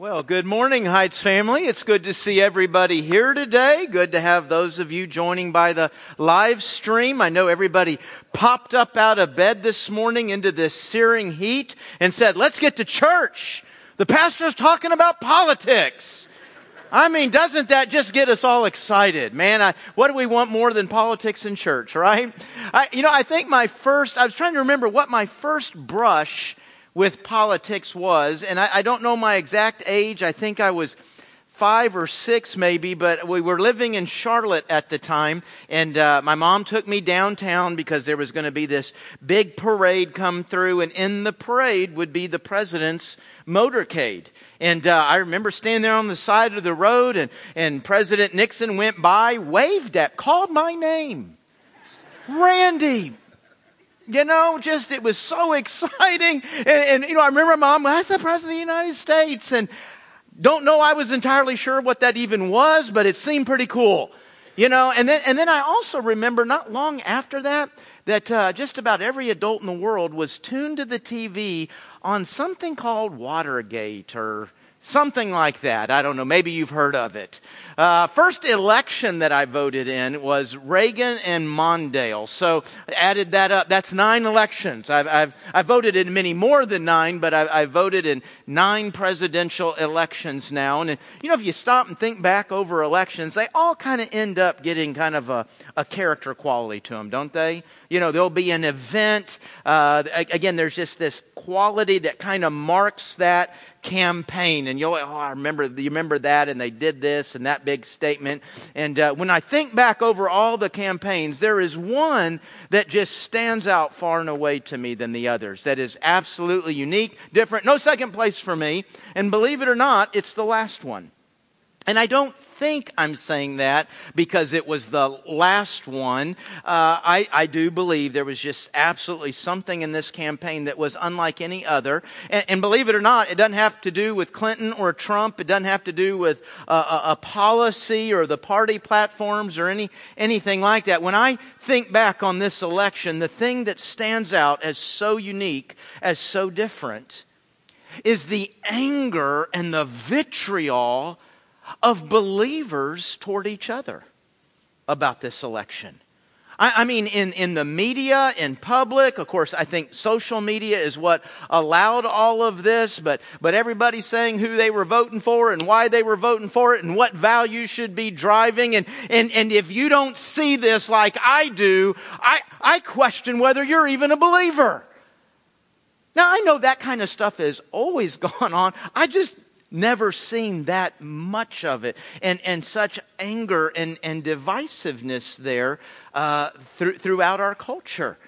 Well, good morning, Heights family. It's good to see everybody here today. Good to have those of you joining by the live stream. I know everybody popped up out of bed this morning into this searing heat and said, let's get to church. The pastor's talking about politics. I mean, doesn't that just get us all excited? Man, I, what do we want more than politics in church, right? I, you know, I think my first, I was trying to remember what my first brush with politics was. And I, I don't know my exact age. I think I was five or six maybe, but we were living in Charlotte at the time, and uh, my mom took me downtown because there was going to be this big parade come through, and in the parade would be the president's motorcade. And uh, I remember standing there on the side of the road, and, and President Nixon went by, waved at, called my name. Randy, you know, just it was so exciting. And, and, you know, I remember my mom, that's the president of the United States. And don't know I was entirely sure what that even was, but it seemed pretty cool. You know, and then, and then I also remember not long after that, that uh, just about every adult in the world was tuned to the TV on something called Watergate or Something like that. I don't know. Maybe you've heard of it. Uh, first election that I voted in was Reagan and Mondale. So added that up. That's nine elections. I've, I've, I've voted in many more than nine, but I've, I've voted in nine presidential elections now. And, you know, if you stop and think back over elections, they all kind of end up getting kind of a, a character quality to them, don't they? You know, there'll be an event. Uh, again, there's just this quality that kind of marks that campaign. And you'll, oh, I remember, you remember that, and they did this and that big statement. And uh, when I think back over all the campaigns, there is one that just stands out far and away to me than the others. That is absolutely unique, different, no second place for me. And believe it or not, it's the last one. And I don't think I'm saying that because it was the last one. Uh, I, I, do believe there was just absolutely something in this campaign that was unlike any other. And, and believe it or not, it doesn't have to do with Clinton or Trump. It doesn't have to do with uh, a, a policy or the party platforms or any, anything like that. When I think back on this election, the thing that stands out as so unique, as so different, is the anger and the vitriol of believers toward each other about this election. I, I, mean, in, in the media, in public, of course, I think social media is what allowed all of this, but, but everybody's saying who they were voting for and why they were voting for it and what values should be driving. And, and, and if you don't see this like I do, I, I question whether you're even a believer. Now, I know that kind of stuff has always gone on. I just never seen that much of it and, and such anger and, and divisiveness there uh, th- throughout our culture.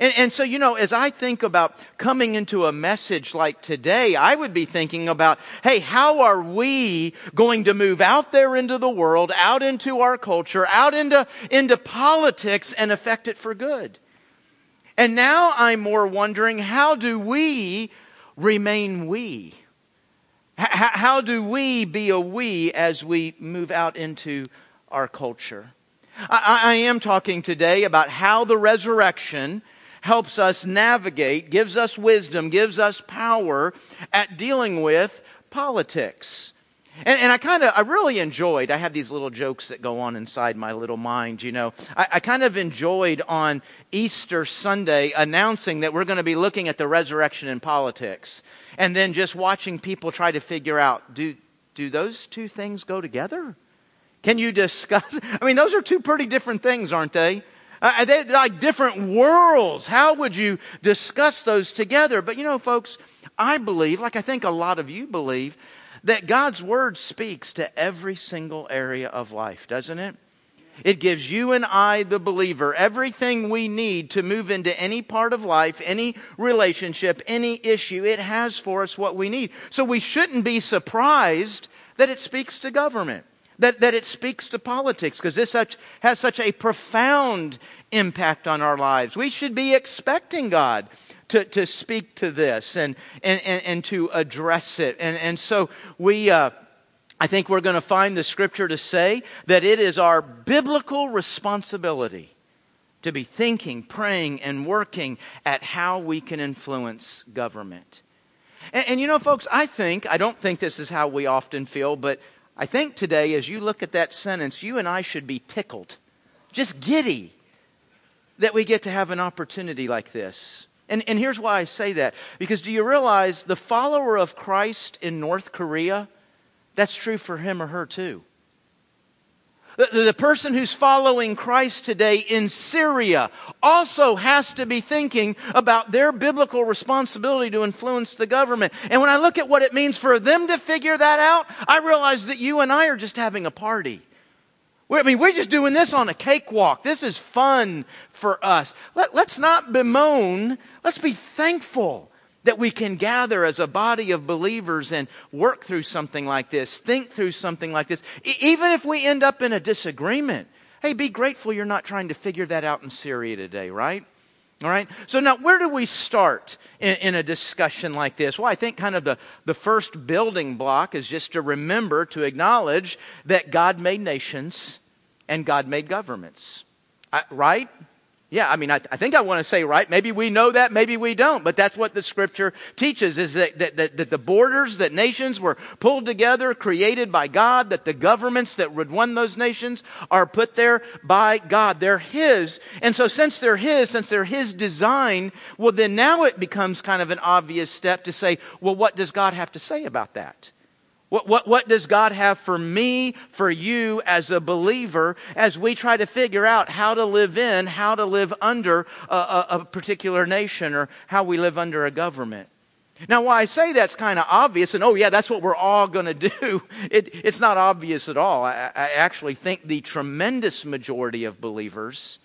And, and, so, you know, as I think about coming into a message like today, I would be thinking about, hey, how are we going to move out there into the world, out into our culture, out into, into politics and affect it for good? And now I'm more wondering, how do we remain we? How do we be a we as we move out into our culture? I, I am talking today about how the resurrection helps us navigate, gives us wisdom, gives us power at dealing with politics. And, and I kind of, I really enjoyed, I have these little jokes that go on inside my little mind, you know. I, I kind of enjoyed on Easter Sunday announcing that we're going to be looking at the resurrection in politics and then just watching people try to figure out do, do those two things go together? Can you discuss? I mean, those are two pretty different things, aren't they? Uh, they're like different worlds. How would you discuss those together? But you know, folks, I believe, like I think a lot of you believe, that God's Word speaks to every single area of life, doesn't it? It gives you and I, the believer, everything we need to move into any part of life, any relationship, any issue. It has for us what we need. So we shouldn't be surprised that it speaks to government, that, that it speaks to politics, because this such, has such a profound impact on our lives. We should be expecting God to, to speak to this and, and, and, and to address it. And, and so we. Uh, I think we're going to find the scripture to say that it is our biblical responsibility to be thinking, praying, and working at how we can influence government. And, and, you know, folks, I think, I don't think this is how we often feel, but I think today, as you look at that sentence, you and I should be tickled, just giddy, that we get to have an opportunity like this. And, and here's why I say that. Because do you realize the follower of Christ in North Korea, that's true for him or her too. The, the, person who's following Christ today in Syria also has to be thinking about their biblical responsibility to influence the government. And when I look at what it means for them to figure that out, I realize that you and I are just having a party. I mean, we're just doing this on a cakewalk. This is fun for us. Let, let's not bemoan. Let's be thankful that we can gather as a body of believers and work through something like this, think through something like this. E- even if we end up in a disagreement, hey, be grateful you're not trying to figure that out in Syria today, right? All right? So now, where do we start in, in, a discussion like this? Well, I think kind of the, the first building block is just to remember, to acknowledge that God made nations and God made governments. I, right? Yeah, I mean, I, I, think I want to say right. Maybe we know that, maybe we don't. But that's what the scripture teaches is that, that, that, that, the borders, that nations were pulled together, created by God, that the governments that would run those nations are put there by God. They're His. And so since they're His, since they're His design, well, then now it becomes kind of an obvious step to say, well, what does God have to say about that? What, what, what, does God have for me, for you as a believer, as we try to figure out how to live in, how to live under a, a, a particular nation or how we live under a government? Now, why I say that's kind of obvious, and oh, yeah, that's what we're all going to do, it, it's not obvious at all. I, I actually think the tremendous majority of believers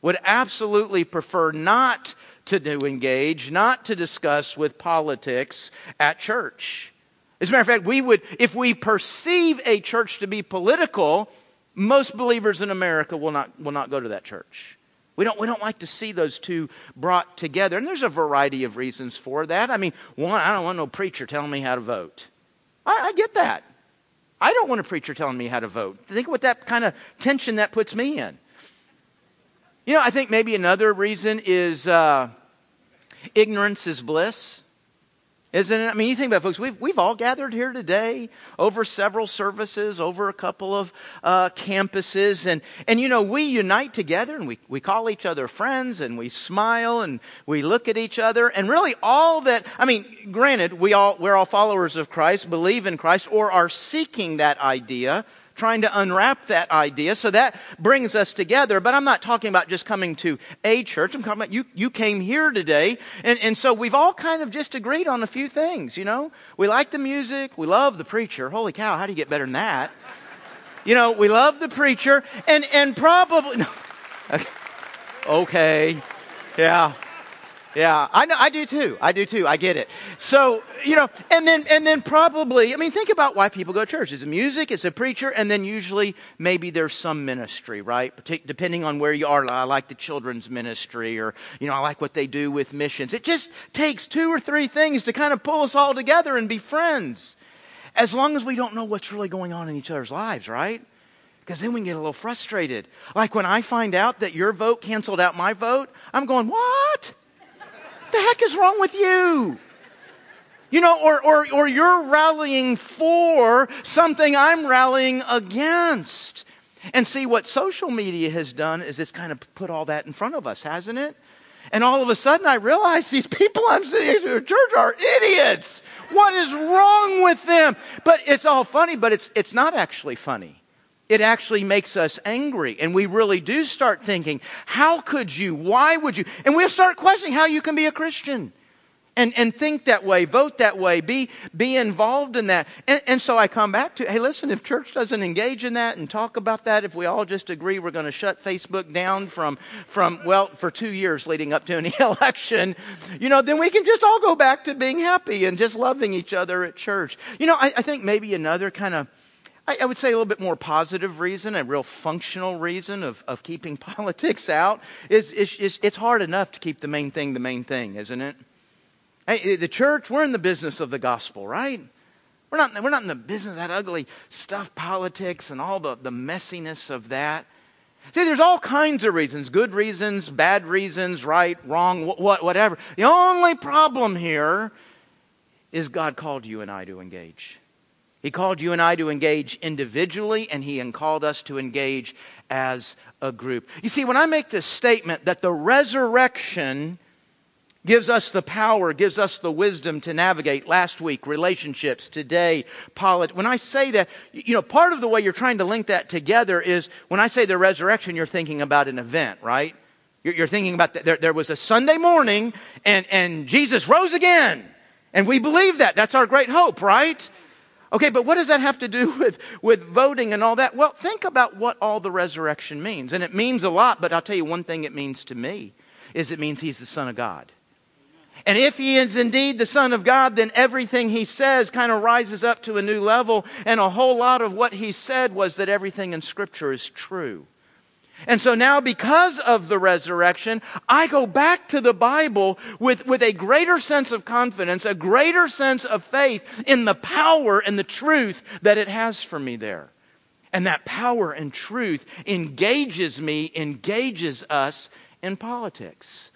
would absolutely prefer not to do engage, not to discuss with politics at church. As a matter of fact, we would, if we perceive a church to be political, most believers in America will not, will not go to that church. We don't, we don't like to see those two brought together. And there's a variety of reasons for that. I mean, one, I don't want no preacher telling me how to vote. I, I get that. I don't want a preacher telling me how to vote. Think what that kind of tension that puts me in. You know, I think maybe another reason is uh, ignorance is bliss. Isn't it? I mean, you think about it, folks, we've, we've all gathered here today over several services, over a couple of uh, campuses. And, and, you know, we unite together and we, we call each other friends and we smile and we look at each other. And really, all that, I mean, granted, we all, we're all followers of Christ, believe in Christ, or are seeking that idea trying to unwrap that idea. So that brings us together. But I'm not talking about just coming to a church. I'm talking about you, you came here today. And, and so we've all kind of just agreed on a few things, you know? We like the music. We love the preacher. Holy cow, how do you get better than that? You know, we love the preacher and, and probably, no. okay. Yeah. Yeah, I know. I do too. I do too. I get it. So you know, and then and then probably. I mean, think about why people go to church. It's music. It's a preacher, and then usually maybe there's some ministry, right? Depending on where you are. I like the children's ministry, or you know, I like what they do with missions. It just takes two or three things to kind of pull us all together and be friends, as long as we don't know what's really going on in each other's lives, right? Because then we can get a little frustrated. Like when I find out that your vote canceled out my vote, I'm going, what? The heck is wrong with you? You know, or, or, or you're rallying for something I'm rallying against. And see, what social media has done is it's kind of put all that in front of us, hasn't it? And all of a sudden, I realize these people I'm sitting in church are idiots. What is wrong with them? But it's all funny, but it's, it's not actually funny it actually makes us angry. And we really do start thinking, how could you? Why would you? And we'll start questioning how you can be a Christian. And, and think that way, vote that way, be, be involved in that. And, and so I come back to, hey, listen, if church doesn't engage in that and talk about that, if we all just agree we're going to shut Facebook down from, from, well, for two years leading up to an election, you know, then we can just all go back to being happy and just loving each other at church. You know, I, I think maybe another kind of I, I would say a little bit more positive reason, a real functional reason of, of keeping politics out is, is, is it's hard enough to keep the main thing the main thing, isn't it? Hey, eh, the church, we're in the business of the gospel, right? We're not, we're not in the business of that ugly stuff, politics, and all the, the messiness of that. See, there's all kinds of reasons good reasons, bad reasons, right, wrong, what, whatever. The only problem here is God called you and I to engage. He called you and I to engage individually, and He called us to engage as a group. You see, when I make this statement that the resurrection gives us the power, gives us the wisdom to navigate last week, relationships, today, politics. When I say that, you know, part of the way you're trying to link that together is when I say the resurrection, you're thinking about an event, right? You're, thinking about that. There, there was a Sunday morning and, and Jesus rose again. And we believe that. That's our great hope, right? Okay, but what does that have to do with, with voting and all that? Well, think about what all the resurrection means. And it means a lot, but I'll tell you one thing it means to me is it means he's the Son of God. And if he is indeed the Son of God, then everything he says kind of rises up to a new level. And a whole lot of what he said was that everything in Scripture is true. And so now, because of the resurrection, I go back to the Bible with, with a greater sense of confidence, a greater sense of faith in the power and the truth that it has for me there. And that power and truth engages me, engages us in politics.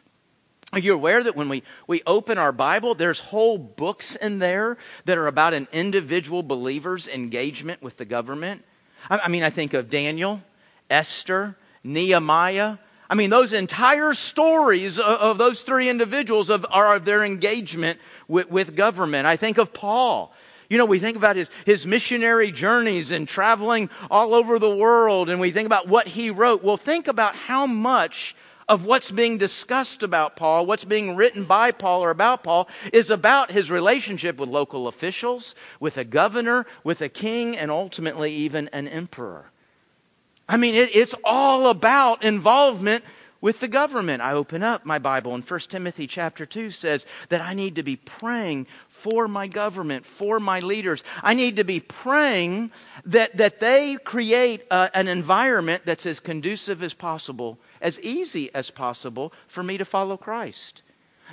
Are you aware that when we, we open our Bible, there's whole books in there that are about an individual believer's engagement with the government? I, I mean, I think of Daniel, Esther, Nehemiah. I mean, those entire stories of, of those three individuals of, are of their engagement with, with government. I think of Paul. You know, we think about his, his missionary journeys and traveling all over the world, and we think about what he wrote. Well, think about how much of what's being discussed about Paul, what's being written by Paul or about Paul, is about his relationship with local officials, with a governor, with a king, and ultimately even an emperor. I mean, it, it's all about involvement with the government. I open up my Bible and 1 Timothy chapter 2 says that I need to be praying for my government, for my leaders. I need to be praying that, that they create a, an environment that's as conducive as possible, as easy as possible for me to follow Christ.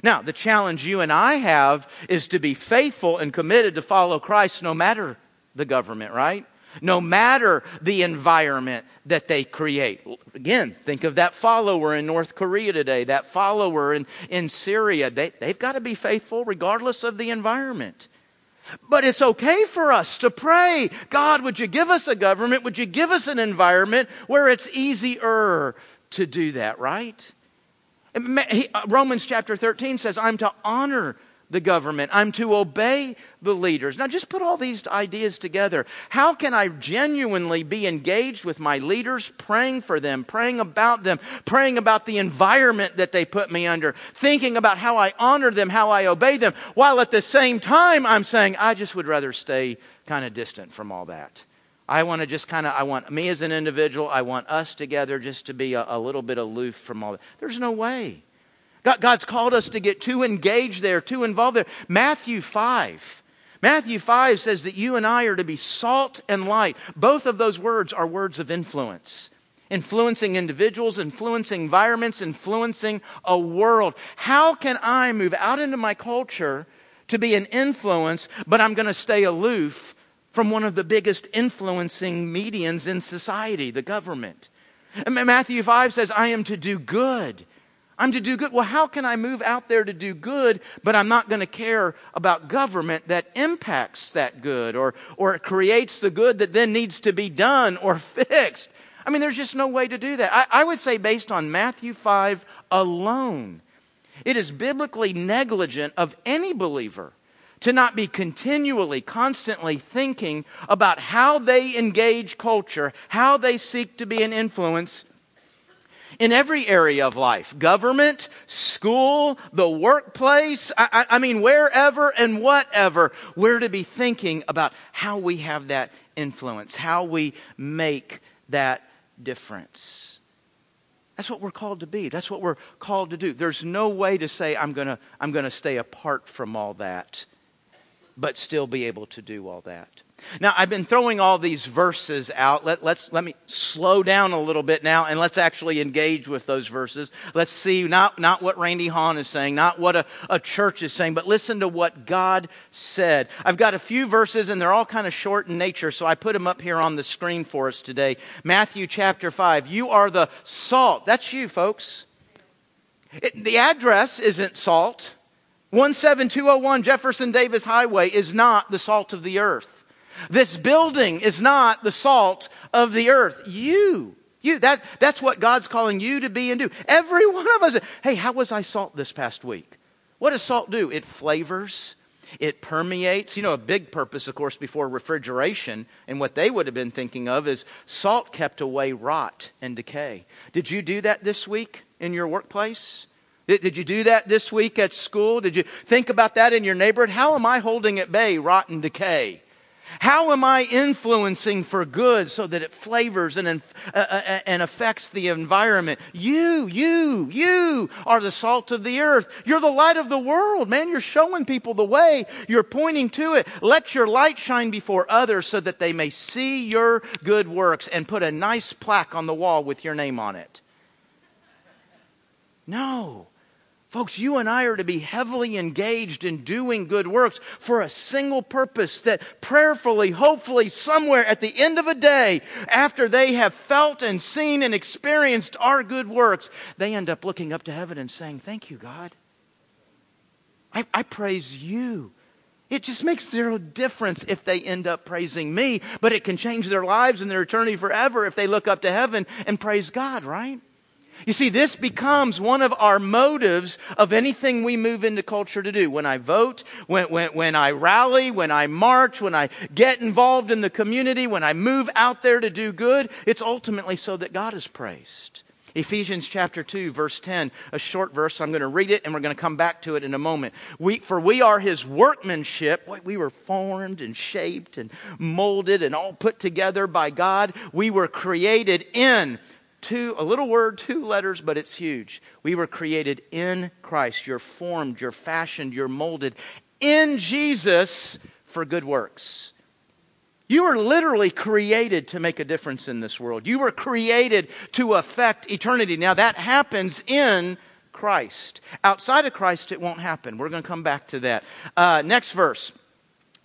Now, the challenge you and I have is to be faithful and committed to follow Christ no matter the government, right? No matter the environment that they create. Again, think of that follower in North Korea today, that follower in, in Syria. They, they've got to be faithful regardless of the environment. But it's okay for us to pray, God, would you give us a government? Would you give us an environment where it's easier to do that, right? Uh, Romans chapter 13 says, I'm to honor the government. I'm to obey the leaders. Now, just put all these ideas together. How can I genuinely be engaged with my leaders, praying for them, praying about them, praying about the environment that they put me under, thinking about how I honor them, how I obey them, while at the same time I'm saying, I just would rather stay kind of distant from all that. I want to just kind of, I want me as an individual, I want us together just to be a, a little bit aloof from all that. There's no way. God, God's called us to get too engaged there, too involved there. Matthew 5. Matthew 5 says that you and I are to be salt and light. Both of those words are words of influence. Influencing individuals, influencing environments, influencing a world. How can I move out into my culture to be an influence, but I'm going to stay aloof from one of the biggest influencing medians in society, the government? Matthew 5 says, I am to do good I'm to do good. Well, how can I move out there to do good, but I'm not going to care about government that impacts that good or, or creates the good that then needs to be done or fixed? I mean, there's just no way to do that. I, I would say, based on Matthew 5 alone, it is biblically negligent of any believer to not be continually, constantly thinking about how they engage culture, how they seek to be an influence in every area of life government, school, the workplace. I, I, mean, wherever and whatever, we're to be thinking about how we have that influence, how we make that difference. That's what we're called to be. That's what we're called to do. There's no way to say, I'm going to I'm going to stay apart from all that, but still be able to do all that. Now, I've been throwing all these verses out. Let, let's, let me slow down a little bit now and let's actually engage with those verses. Let's see not, not what Randy Hahn is saying, not what a, a church is saying, but listen to what God said. I've got a few verses and they're all kind of short in nature, so I put them up here on the screen for us today. Matthew chapter 5. You are the salt. That's you, folks. It, the address isn't salt. 17201 Jefferson Davis Highway is not the salt of the earth. This building is not the salt of the earth. You, you, that, that's what God's calling you to be and do. Every one of us. Hey, how was I salt this past week? What does salt do? It flavors, it permeates. You know, a big purpose, of course, before refrigeration, and what they would have been thinking of is salt kept away rot and decay. Did you do that this week in your workplace? Did you do that this week at school? Did you think about that in your neighborhood? How am I holding at bay rot and decay? How am I influencing for good so that it flavors and, uh, uh, uh, and affects the environment? You, you, you are the salt of the earth. You're the light of the world, man. You're showing people the way. You're pointing to it. Let your light shine before others so that they may see your good works and put a nice plaque on the wall with your name on it. No. Folks, you and I are to be heavily engaged in doing good works for a single purpose that prayerfully, hopefully, somewhere at the end of a day, after they have felt and seen and experienced our good works, they end up looking up to heaven and saying, Thank you, God. I, I praise you. It just makes zero difference if they end up praising me, but it can change their lives and their eternity forever if they look up to heaven and praise God, right? You see, this becomes one of our motives of anything we move into culture to do. When I vote, when, when, when I rally, when I march, when I get involved in the community, when I move out there to do good, it's ultimately so that God is praised. Ephesians chapter 2, verse 10, a short verse. I'm going to read it and we're going to come back to it in a moment. We, for we are his workmanship. We were formed and shaped and molded and all put together by God. We were created in two, a little word, two letters, but it's huge. We were created in Christ. You're formed, you're fashioned, you're molded in Jesus for good works. You were literally created to make a difference in this world. You were created to affect eternity. Now that happens in Christ. Outside of Christ, it won't happen. We're going to come back to that. Uh, next verse.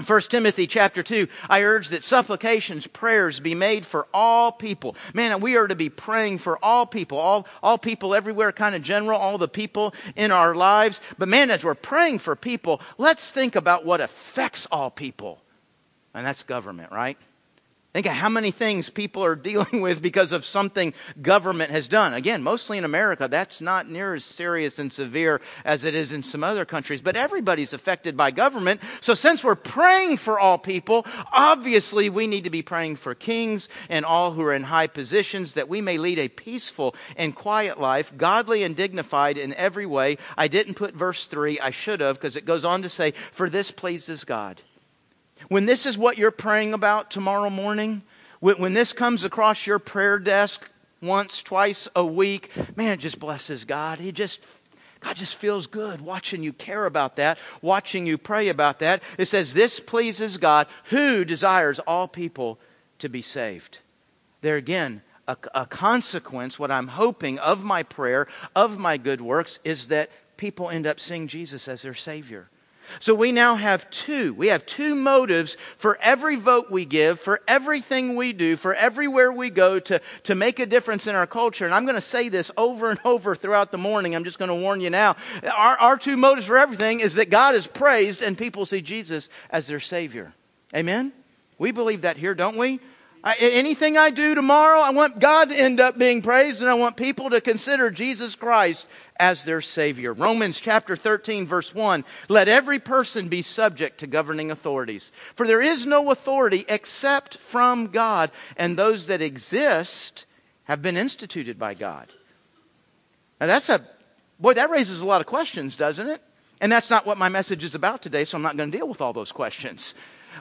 1 Timothy chapter 2, I urge that supplications, prayers be made for all people. Man, we are to be praying for all people, all, all people everywhere, kind of general, all the people in our lives. But man, as we're praying for people, let's think about what affects all people. And that's government, right? Think of how many things people are dealing with because of something government has done. Again, mostly in America, that's not near as serious and severe as it is in some other countries, but everybody's affected by government. So since we're praying for all people, obviously we need to be praying for kings and all who are in high positions that we may lead a peaceful and quiet life, godly and dignified in every way. I didn't put verse 3, I should have, because it goes on to say, For this pleases God when this is what you're praying about tomorrow morning, when, when this comes across your prayer desk once, twice a week, man, it just blesses God. He just God just feels good watching you care about that, watching you pray about that. It says, This pleases God who desires all people to be saved. There again, a, a, consequence, what I'm hoping of my prayer, of my good works, is that people end up seeing Jesus as their Savior. So we now have two. We have two motives for every vote we give, for everything we do, for everywhere we go to, to make a difference in our culture. And I'm going to say this over and over throughout the morning. I'm just going to warn you now. Our, our two motives for everything is that God is praised and people see Jesus as their Savior. Amen? We believe that here, don't we? I, anything I do tomorrow, I want God to end up being praised and I want people to consider Jesus Christ as their Savior. Romans chapter 13, verse 1 Let every person be subject to governing authorities. For there is no authority except from God, and those that exist have been instituted by God. Now that's a, boy, that raises a lot of questions, doesn't it? And that's not what my message is about today, so I'm not going to deal with all those questions.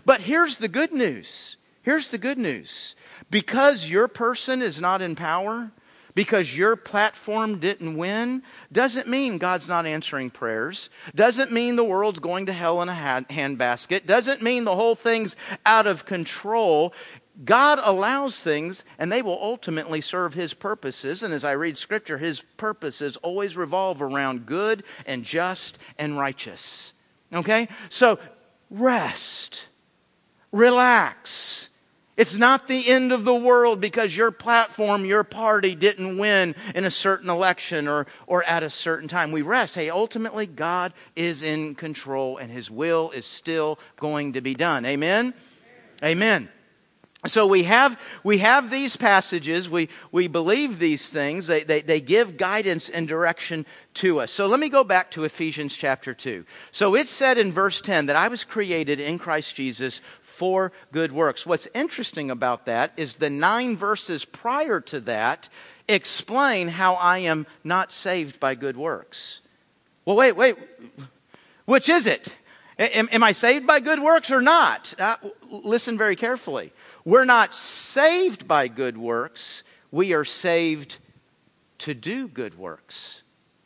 But here's the good news Here's the good news because your person is not in power, because your platform didn't win, doesn't mean God's not answering prayers, doesn't mean the world's going to hell in a handbasket, doesn't mean the whole thing's out of control. God allows things and they will ultimately serve His purposes. And as I read Scripture, His purposes always revolve around good and just and righteous. Okay? So rest, relax It's not the end of the world because your platform, your party didn't win in a certain election or, or at a certain time. We rest. Hey, ultimately, God is in control and His will is still going to be done. Amen? Amen. So we have, we have these passages. We, we believe these things. They, they, they give guidance and direction to us. So let me go back to Ephesians chapter 2. So it said in verse 10 that I was created in Christ Jesus for good works. What's interesting about that is the nine verses prior to that explain how I am not saved by good works. Well, wait, wait. Which is it? Am, am I saved by good works or not? Uh, listen very carefully. We're not saved by good works, we are saved to do good works.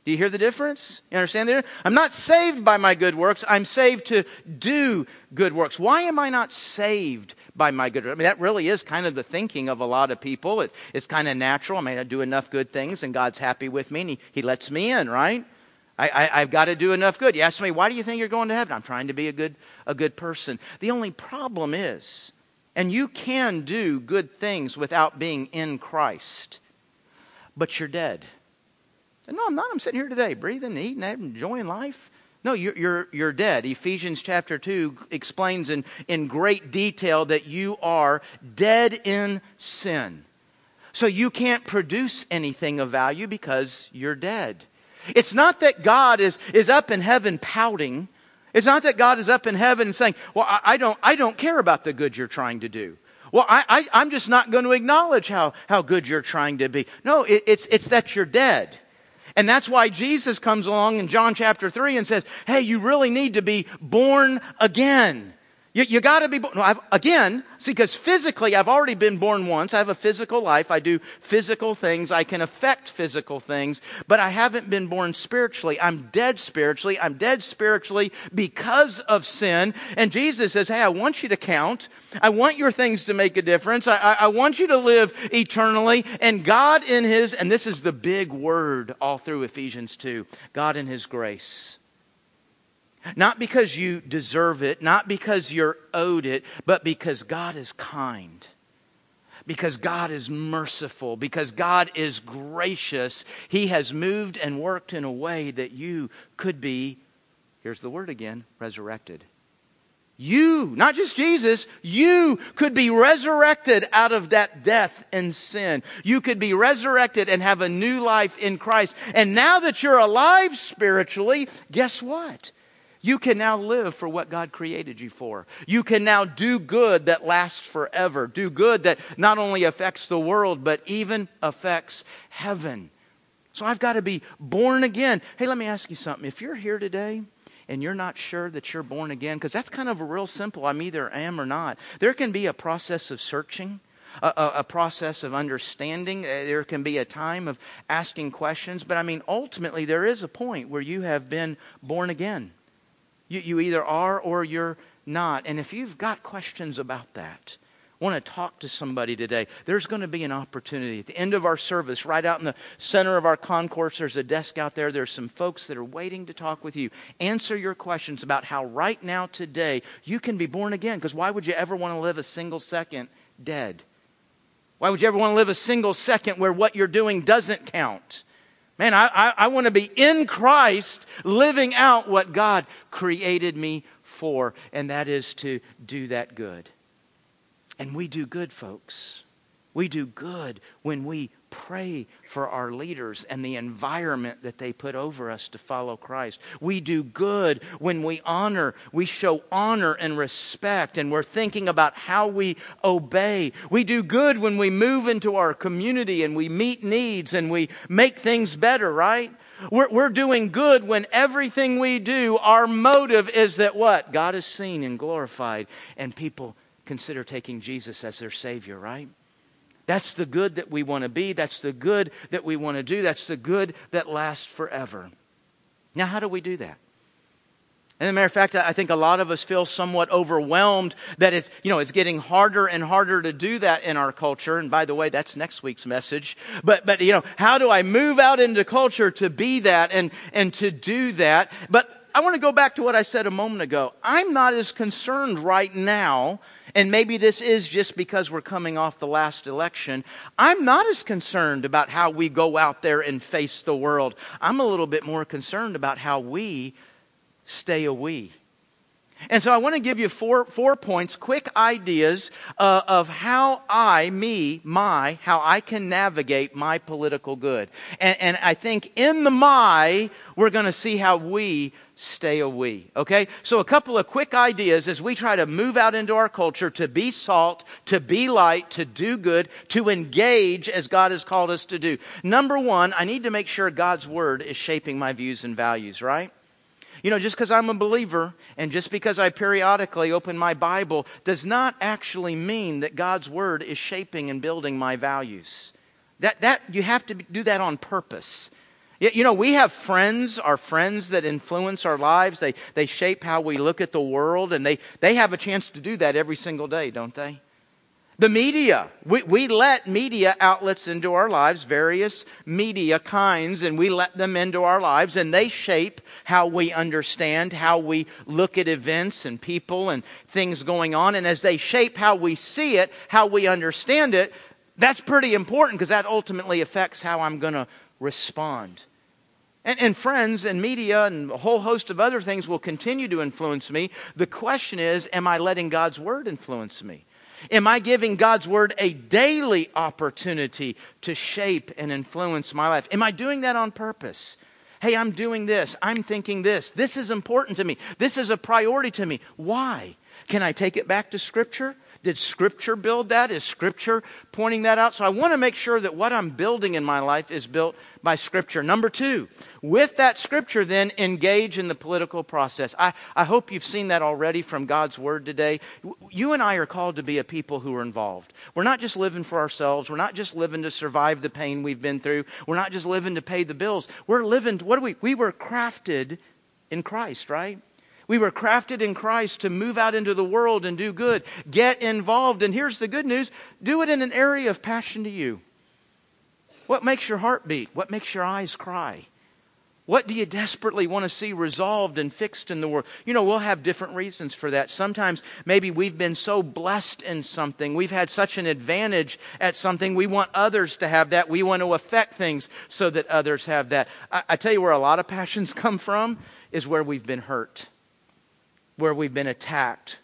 Do you hear the difference? You understand there? I'm not saved by my good works. I'm saved to do good works. Why am I not saved by my good works? I mean, that really is kind of the thinking of a lot of people. It, it's kind of natural. I mean, I do enough good things and God's happy with me and He, he lets me in, right? I, have got to do enough good. You ask me, why do you think you're going to heaven? I'm trying to be a good, a good person. The only problem is, and you can do good things without being in Christ, but you're dead. No, I'm not. I'm sitting here today, breathing, eating, having, enjoying life. No, you're, you're, you're dead. Ephesians chapter 2 explains in, in great detail that you are dead in sin. So you can't produce anything of value because you're dead. It's not that God is, is up in heaven pouting. It's not that God is up in heaven saying, Well, I, I don't, I don't care about the good you're trying to do. Well, I, I, am just not going to acknowledge how, how good you're trying to be. No, it, it's, it's that you're dead. And that's why Jesus comes along in John chapter 3 and says, Hey, you really need to be born again. You, you got to be born. Again, see, because physically, I've already been born once. I have a physical life. I do physical things. I can affect physical things, but I haven't been born spiritually. I'm dead spiritually. I'm dead spiritually because of sin. And Jesus says, Hey, I want you to count. I want your things to make a difference. I, I, I want you to live eternally. And God in His, and this is the big word all through Ephesians 2 God in His grace not because you deserve it, not because you're owed it, but because God is kind. Because God is merciful, because God is gracious, He has moved and worked in a way that you could be, here's the word again, resurrected. You, not just Jesus, you could be resurrected out of that death and sin. You could be resurrected and have a new life in Christ. And now that you're alive spiritually, guess what? You can now live for what God created you for. You can now do good that lasts forever. Do good that not only affects the world, but even affects heaven. So I've got to be born again. Hey, let me ask you something. If you're here today and you're not sure that you're born again, because that's kind of a real simple, I'm either am or not. There can be a process of searching. A, a, a, process of understanding. Uh, there can be a time of asking questions. But I mean, ultimately, there is a point where you have been born again. You, you either are or you're not. And if you've got questions about that, want to talk to somebody today, there's going to be an opportunity. At the end of our service, right out in the center of our concourse, there's a desk out there. There's some folks that are waiting to talk with you. Answer your questions about how right now, today, you can be born again. Because why would you ever want to live a single second dead? Why would you ever want to live a single second where what you're doing doesn't count? Man, I, I, I want to be in Christ living out what God created me for, and that is to do that good. And we do good, folks. We do good when we pray for our leaders and the environment that they put over us to follow Christ. We do good when we honor, we show honor and respect, and we're thinking about how we obey. We do good when we move into our community and we meet needs and we make things better, right? We're, we're doing good when everything we do, our motive is that what? God is seen and glorified, and people consider taking Jesus as their Savior, right? That's the good that we want to be. That's the good that we want to do. That's the good that lasts forever. Now, how do we do that? And as a matter of fact, I think a lot of us feel somewhat overwhelmed that it's, you know, it's getting harder and harder to do that in our culture. And by the way, that's next week's message. But, but, you know, how do I move out into culture to be that and, and to do that? But I want to go back to what I said a moment ago. I'm not as concerned right now and maybe this is just because we're coming off the last election, I'm not as concerned about how we go out there and face the world. I'm a little bit more concerned about how we stay a we. And so I want to give you four, four points, quick ideas uh, of how I, me, my, how I can navigate my political good. And, and I think in the my, we're going to see how we stay a we. Okay? So a couple of quick ideas as we try to move out into our culture to be salt, to be light, to do good, to engage as God has called us to do. Number one, I need to make sure God's word is shaping my views and values, right? You know, just because I'm a believer and just because I periodically open my Bible does not actually mean that God's Word is shaping and building my values. That, that, you have to do that on purpose. You know, we have friends, our friends that influence our lives. They, they shape how we look at the world, and they, they have a chance to do that every single day, don't they? The media. We, we let media outlets into our lives, various media kinds, and we let them into our lives, and they shape how we understand, how we look at events and people and things going on. And as they shape how we see it, how we understand it, that's pretty important because that ultimately affects how I'm going to respond. And, and, friends and media and a whole host of other things will continue to influence me. The question is, am I letting God's Word influence me? Am I giving God's Word a daily opportunity to shape and influence my life? Am I doing that on purpose? Hey, I'm doing this. I'm thinking this. This is important to me. This is a priority to me. Why? Can I take it back to Scripture? Did Scripture build that? Is Scripture pointing that out? So I want to make sure that what I'm building in my life is built by Scripture. Number two, with that Scripture, then engage in the political process. I, I hope you've seen that already from God's Word today. You and I are called to be a people who are involved. We're not just living for ourselves. We're not just living to survive the pain we've been through. We're not just living to pay the bills. We're living, what do we, we were crafted in Christ, right? We were crafted in Christ to move out into the world and do good. Get involved. And here's the good news do it in an area of passion to you. What makes your heart beat? What makes your eyes cry? What do you desperately want to see resolved and fixed in the world? You know, we'll have different reasons for that. Sometimes maybe we've been so blessed in something, we've had such an advantage at something, we want others to have that. We want to affect things so that others have that. I, I tell you where a lot of passions come from is where we've been hurt where we've been attacked,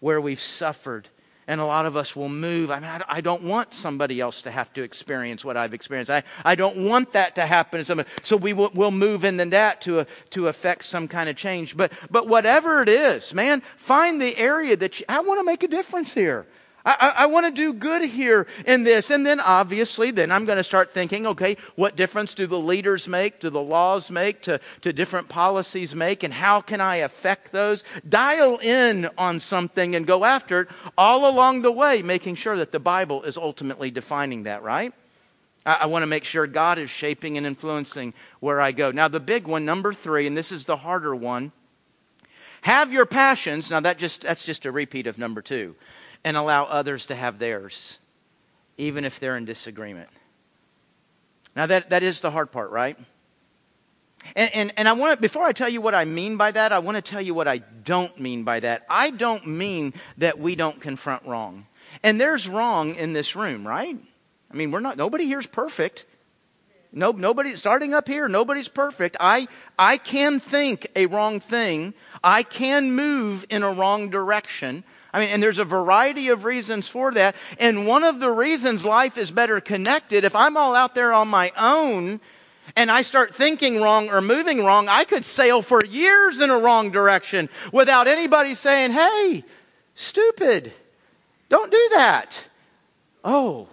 where we've suffered. And a lot of us will move. I mean, I don't want somebody else to have to experience what I've experienced. I, I don't want that to happen to somebody. So we will we'll move in that to, a, to affect some kind of change. But, but whatever it is, man, find the area that you, I want to make a difference here. I, I, want to do good here in this. And then obviously, then I'm going to start thinking, okay, what difference do the leaders make? Do the laws make? To, to different policies make? And how can I affect those? Dial in on something and go after it all along the way, making sure that the Bible is ultimately defining that, right? I, I want to make sure God is shaping and influencing where I go. Now, the big one, number three, and this is the harder one. Have your passions. Now that just that's just a repeat of number two and allow others to have theirs, even if they're in disagreement. Now, that, that is the hard part, right? And, and, and I want to, before I tell you what I mean by that, I want to tell you what I don't mean by that. I don't mean that we don't confront wrong. And there's wrong in this room, right? I mean, we're not, nobody here's perfect. No, nobody, starting up here, nobody's perfect. I, I can think a wrong thing. I can move in a wrong direction. I mean, and there's a variety of reasons for that. And one of the reasons life is better connected, if I'm all out there on my own and I start thinking wrong or moving wrong, I could sail for years in a wrong direction without anybody saying, hey, stupid, don't do that. Oh,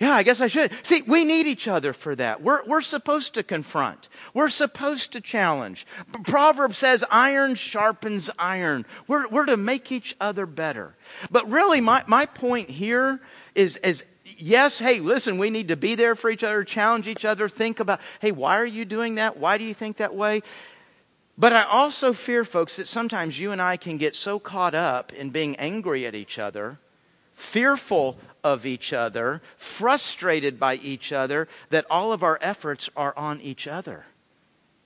yeah, I guess I should. See, we need each other for that. We're, we're supposed to confront. We're supposed to challenge. Proverbs says iron sharpens iron. We're, we're to make each other better. But really, my, my point here is, is yes, hey, listen, we need to be there for each other, challenge each other, think about, hey, why are you doing that? Why do you think that way? But I also fear, folks, that sometimes you and I can get so caught up in being angry at each other, fearful of each other, frustrated by each other, that all of our efforts are on each other.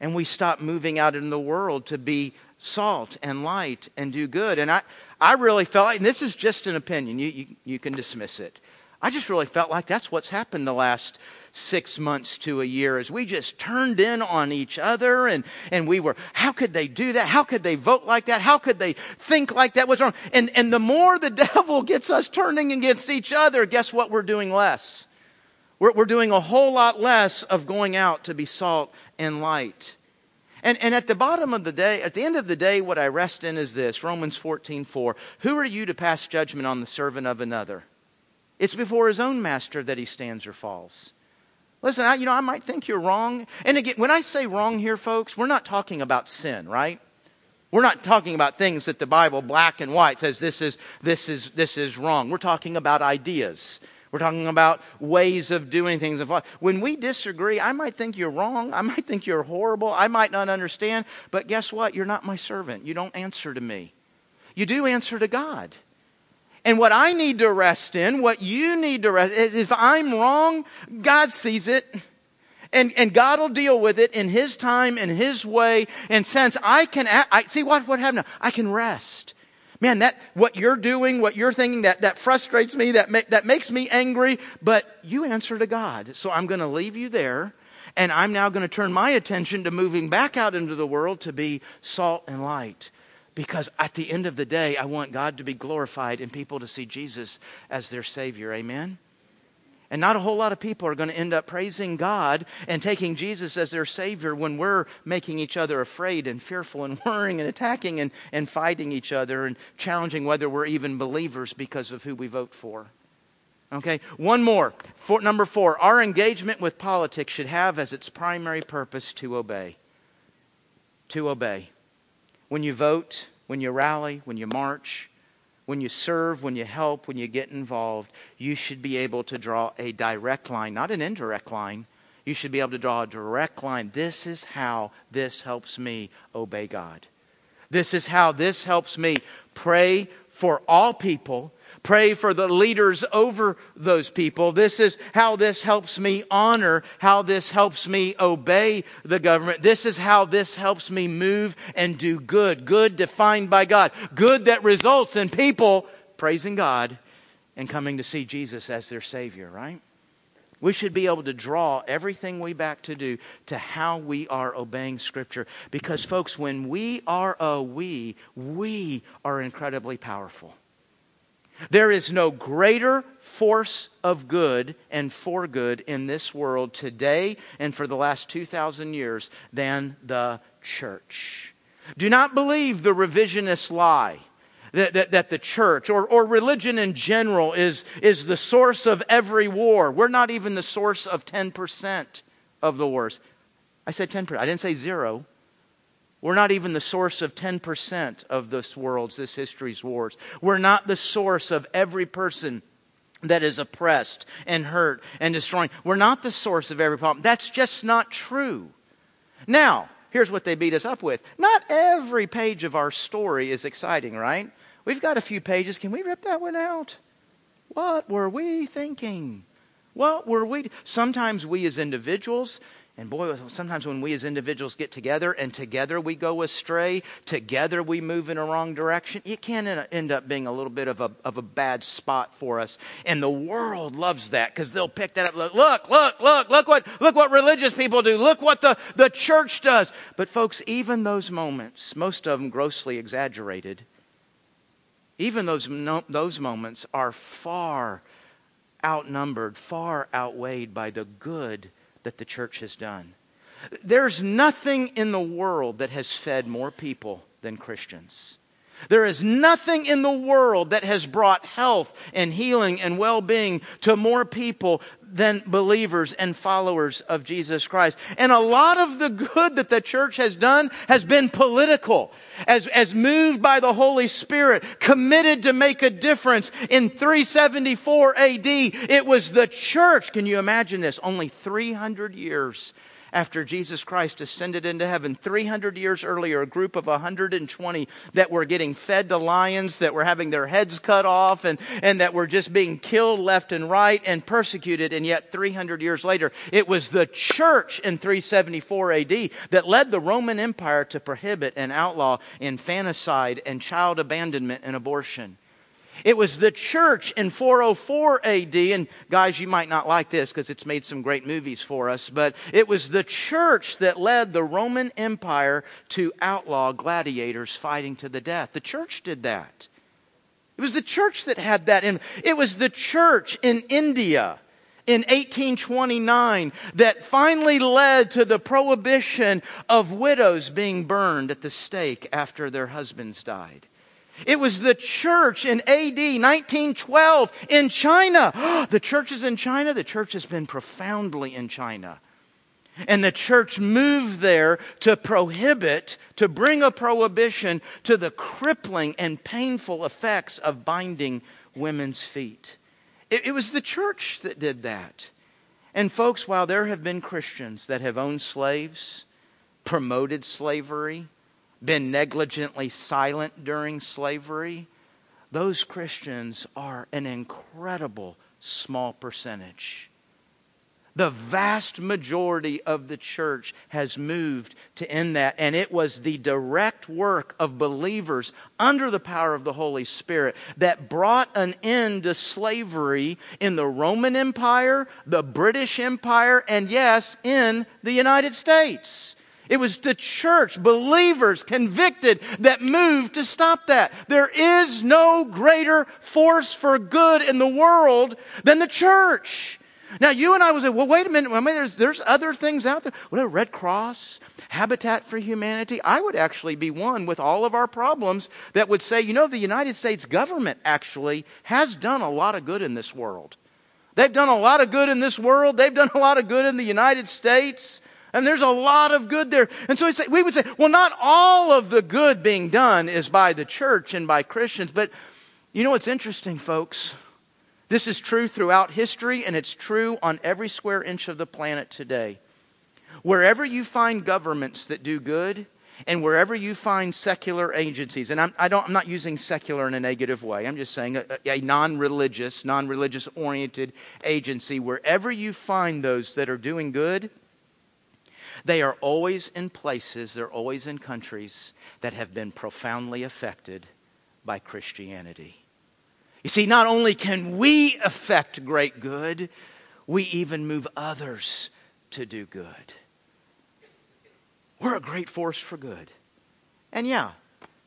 And we stop moving out in the world to be salt and light and do good. And I, I really felt like, and this is just an opinion, you, you, you can dismiss it. I just really felt like that's what's happened the last six months to a year as we just turned in on each other and, and we were, how could they do that? How could they vote like that? How could they think like that? What's wrong? And, and the more the devil gets us turning against each other, guess what we're doing less? We're, we're doing a whole lot less of going out to be salt and light. And, and at the bottom of the day, at the end of the day, what I rest in is this Romans 14 4. Who are you to pass judgment on the servant of another? It's before his own master that he stands or falls. Listen, I, you know, I might think you're wrong. And again, when I say wrong here, folks, we're not talking about sin, right? We're not talking about things that the Bible, black and white, says this is, this is, this is wrong. We're talking about ideas. We're talking about ways of doing things. When we disagree, I might think you're wrong. I might think you're horrible. I might not understand. But guess what? You're not my servant. You don't answer to me. You do answer to God. And what I need to rest in, what you need to rest, if I'm wrong, God sees it. And, and God will deal with it in His time, in His way, and since I can, I, see what, what happened? I can rest. Man, that, what you're doing, what you're thinking, that, that frustrates me, that, that makes me angry, but you answer to God. So I'm going to leave you there, and I'm now going to turn my attention to moving back out into the world to be salt and light. Because at the end of the day, I want God to be glorified and people to see Jesus as their Savior. Amen? And not a whole lot of people are going to end up praising God and taking Jesus as their Savior when we're making each other afraid and fearful and worrying and attacking and, and fighting each other and challenging whether we're even believers because of who we vote for. Okay, one more. For, number four, our engagement with politics should have as its primary purpose to obey. To obey. When you vote, when you rally, when you march, when you serve, when you help, when you get involved, you should be able to draw a direct line, not an indirect line. You should be able to draw a direct line. This is how this helps me obey God. This is how this helps me pray for all people pray for the leaders over those people. This is how this helps me honor, how this helps me obey the government. This is how this helps me move and do good. Good defined by God. Good that results in people praising God and coming to see Jesus as their Savior, right? We should be able to draw everything we back to do to how we are obeying Scripture. Because, folks, when we are a we, we are incredibly powerful. There is no greater force of good and for good in this world today and for the last 2,000 years than the church. Do not believe the revisionist lie. That, that, that, the church or, or religion in general is, is the source of every war. We're not even the source of 10% of the wars. I said 10%. I didn't say zero. We're not even the source of 10% of this world's, this history's wars. We're not the source of every person that is oppressed and hurt and destroying. We're not the source of every problem. That's just not true. Now, here's what they beat us up with. Not every page of our story is exciting, right? We've got a few pages. Can we rip that one out? What were we thinking? What were we? Sometimes we as individuals and boy, sometimes when we as individuals get together and together we go astray, together we move in a wrong direction, it can end up being a little bit of a, of a bad spot for us. And the world loves that because they'll pick that up. Look, look, look, look, what, look what religious people do. Look what the, the church does. But folks, even those moments, most of them grossly exaggerated, even those, no, those moments are far outnumbered, far outweighed by the good that the church has done. There's nothing in the world that has fed more people than Christians. There is nothing in the world that has brought health and healing and well being to more people than believers and followers of Jesus Christ. And a lot of the good that the church has done has been political, as, as moved by the Holy Spirit, committed to make a difference. In 374 AD, it was the church. Can you imagine this? Only 300 years after Jesus Christ ascended into heaven. 300 years earlier, a group of 120 that were getting fed to lions, that were having their heads cut off, and, and that were just being killed left and right and persecuted. And yet, 300 years later, it was the church in 374 AD that led the Roman Empire to prohibit and outlaw infanticide and child abandonment and abortion. It was the church in 404 AD, and guys, you might not like this because it's made some great movies for us, but it was the church that led the Roman Empire to outlaw gladiators fighting to the death. The church did that. It was the church that had that. And it was the church in India in 1829 that finally led to the prohibition of widows being burned at the stake after their husbands died. It was the church in AD 1912 in China. the church is in China. The church has been profoundly in China. And the church moved there to prohibit, to bring a prohibition to the crippling and painful effects of binding women's feet. It, it was the church that did that. And, folks, while there have been Christians that have owned slaves, promoted slavery, been negligently silent during slavery, those Christians are an incredible small percentage. The vast majority of the church has moved to end that, and it was the direct work of believers under the power of the Holy Spirit that brought an end to slavery in the Roman Empire, the British Empire, and yes, in the United States. It was the church, believers convicted that moved to stop that. There is no greater force for good in the world than the church. Now, you and I would say, well, wait a minute. I mean, there's, there's other things out there. What a Red Cross, Habitat for Humanity. I would actually be one with all of our problems that would say, you know, the United States government actually has done a lot of good in this world. They've done a lot of good in this world. They've done a lot of good in the United States. And there's a lot of good there. And so we would say, well, not all of the good being done is by the church and by Christians. But you know what's interesting, folks? This is true throughout history, and it's true on every square inch of the planet today. Wherever you find governments that do good, and wherever you find secular agencies, and I'm, I don't, I'm not using secular in a negative way, I'm just saying a, a non religious, non religious oriented agency, wherever you find those that are doing good, they are always in places, they're always in countries that have been profoundly affected by Christianity. You see, not only can we affect great good, we even move others to do good. We're a great force for good. And yeah,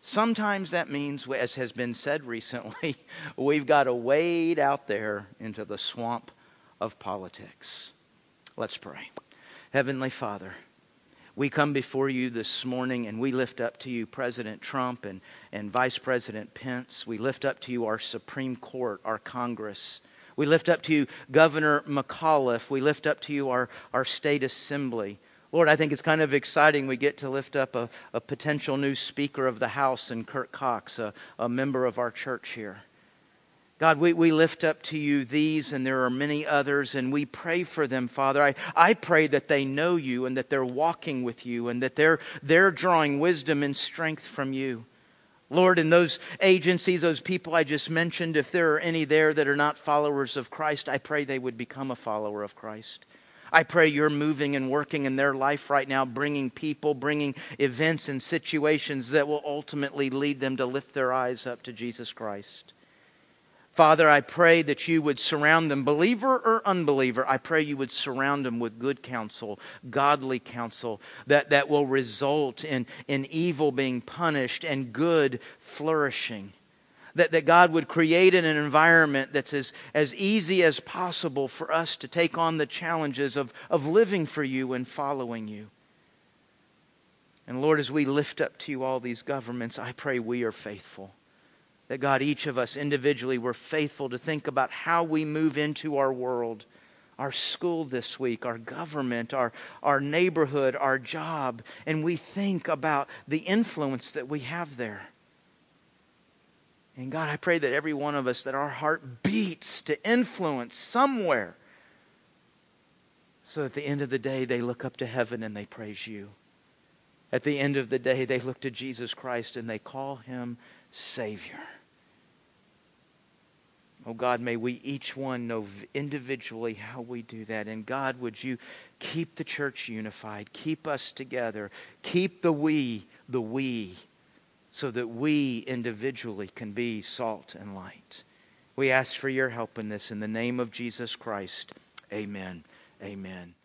sometimes that means, as has been said recently, we've got to wade out there into the swamp of politics. Let's pray. Heavenly Father, we come before you this morning and we lift up to you President Trump and, and Vice President Pence. We lift up to you our Supreme Court, our Congress. We lift up to you Governor McAuliffe. We lift up to you our, our state assembly. Lord, I think it's kind of exciting. We get to lift up a, a potential new Speaker of the House in Kirk Cox, a, a member of our church here. God, we, we lift up to you these, and there are many others, and we pray for them, Father. I, I pray that they know you and that they're walking with you and that they're, they're drawing wisdom and strength from you. Lord, in those agencies, those people I just mentioned, if there are any there that are not followers of Christ, I pray they would become a follower of Christ. I pray you're moving and working in their life right now, bringing people, bringing events and situations that will ultimately lead them to lift their eyes up to Jesus Christ. Father, I pray that you would surround them, believer or unbeliever. I pray you would surround them with good counsel, godly counsel that, that will result in, in evil being punished and good flourishing. That, that God would create an environment that's as, as easy as possible for us to take on the challenges of, of living for you and following you. And Lord, as we lift up to you all these governments, I pray we are faithful that God, each of us individually, we're faithful to think about how we move into our world, our school this week, our government, our, our neighborhood, our job, and we think about the influence that we have there. And God, I pray that every one of us, that our heart beats to influence somewhere So at the end of the day, they look up to heaven and they praise you. At the end of the day, they look to Jesus Christ and they call him Savior. Oh God, may we each one know individually how we do that. And God, would you keep the church unified, keep us together, keep the we, the we, so that we individually can be salt and light. We ask for your help in this in the name of Jesus Christ. Amen. Amen.